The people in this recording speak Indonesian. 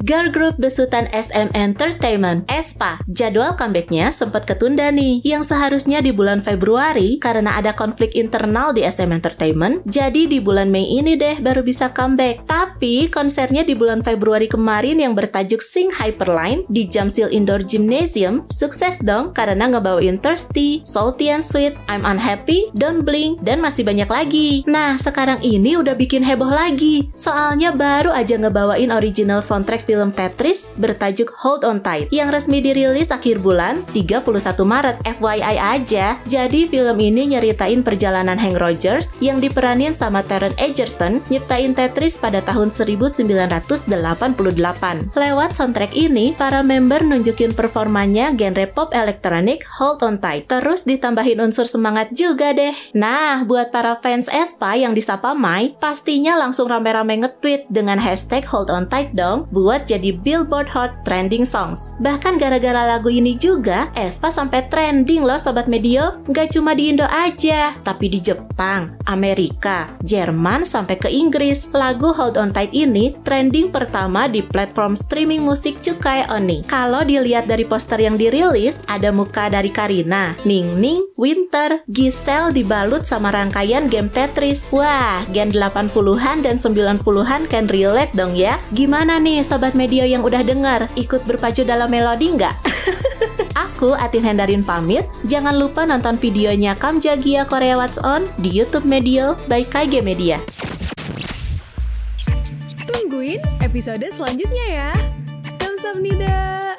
Girl Group besutan SM Entertainment, ESPA. Jadwal comebacknya sempat ketunda nih, yang seharusnya di bulan Februari karena ada konflik internal di SM Entertainment, jadi di bulan Mei ini deh baru bisa comeback. Tapi konsernya di bulan Februari kemarin yang bertajuk Sing Hyperline di Jamsil Indoor Gymnasium sukses dong karena ngebawain Thirsty, Salty and Sweet, I'm Unhappy, Don't Blink, dan masih banyak lagi. Nah, sekarang ini udah bikin heboh lagi, soalnya baru aja ngebawain original soundtrack film Tetris bertajuk Hold On Tight yang resmi dirilis akhir bulan 31 Maret FYI aja. Jadi film ini nyeritain perjalanan Hank Rogers yang diperanin sama Taron Egerton nyiptain Tetris pada tahun 1988. Lewat soundtrack ini, para member nunjukin performanya genre pop elektronik Hold On Tight. Terus ditambahin unsur semangat juga deh. Nah, buat para fans Espa yang disapa Mai, pastinya langsung rame-rame nge-tweet dengan hashtag Hold On Tight dong buat jadi Billboard Hot Trending Songs. Bahkan gara-gara lagu ini juga, Espa sampai trending loh Sobat Medio. Gak cuma di Indo aja, tapi di Jepang, Amerika, Jerman, sampai ke Inggris. Lagu Hold On Tight ini trending pertama di platform streaming musik Cukai Oni. Kalau dilihat dari poster yang dirilis, ada muka dari Karina, Ning Ning, Winter, Giselle dibalut sama rangkaian game Tetris. Wah, gen 80-an dan 90-an kan relate dong ya. Gimana nih Sobat Media yang udah dengar, ikut berpacu dalam melodi nggak? Aku Atin Hendarin pamit. Jangan lupa nonton videonya Kam Jagia Korea What's On di YouTube Media by KG Media. Tungguin episode selanjutnya ya. Kamsahamnida.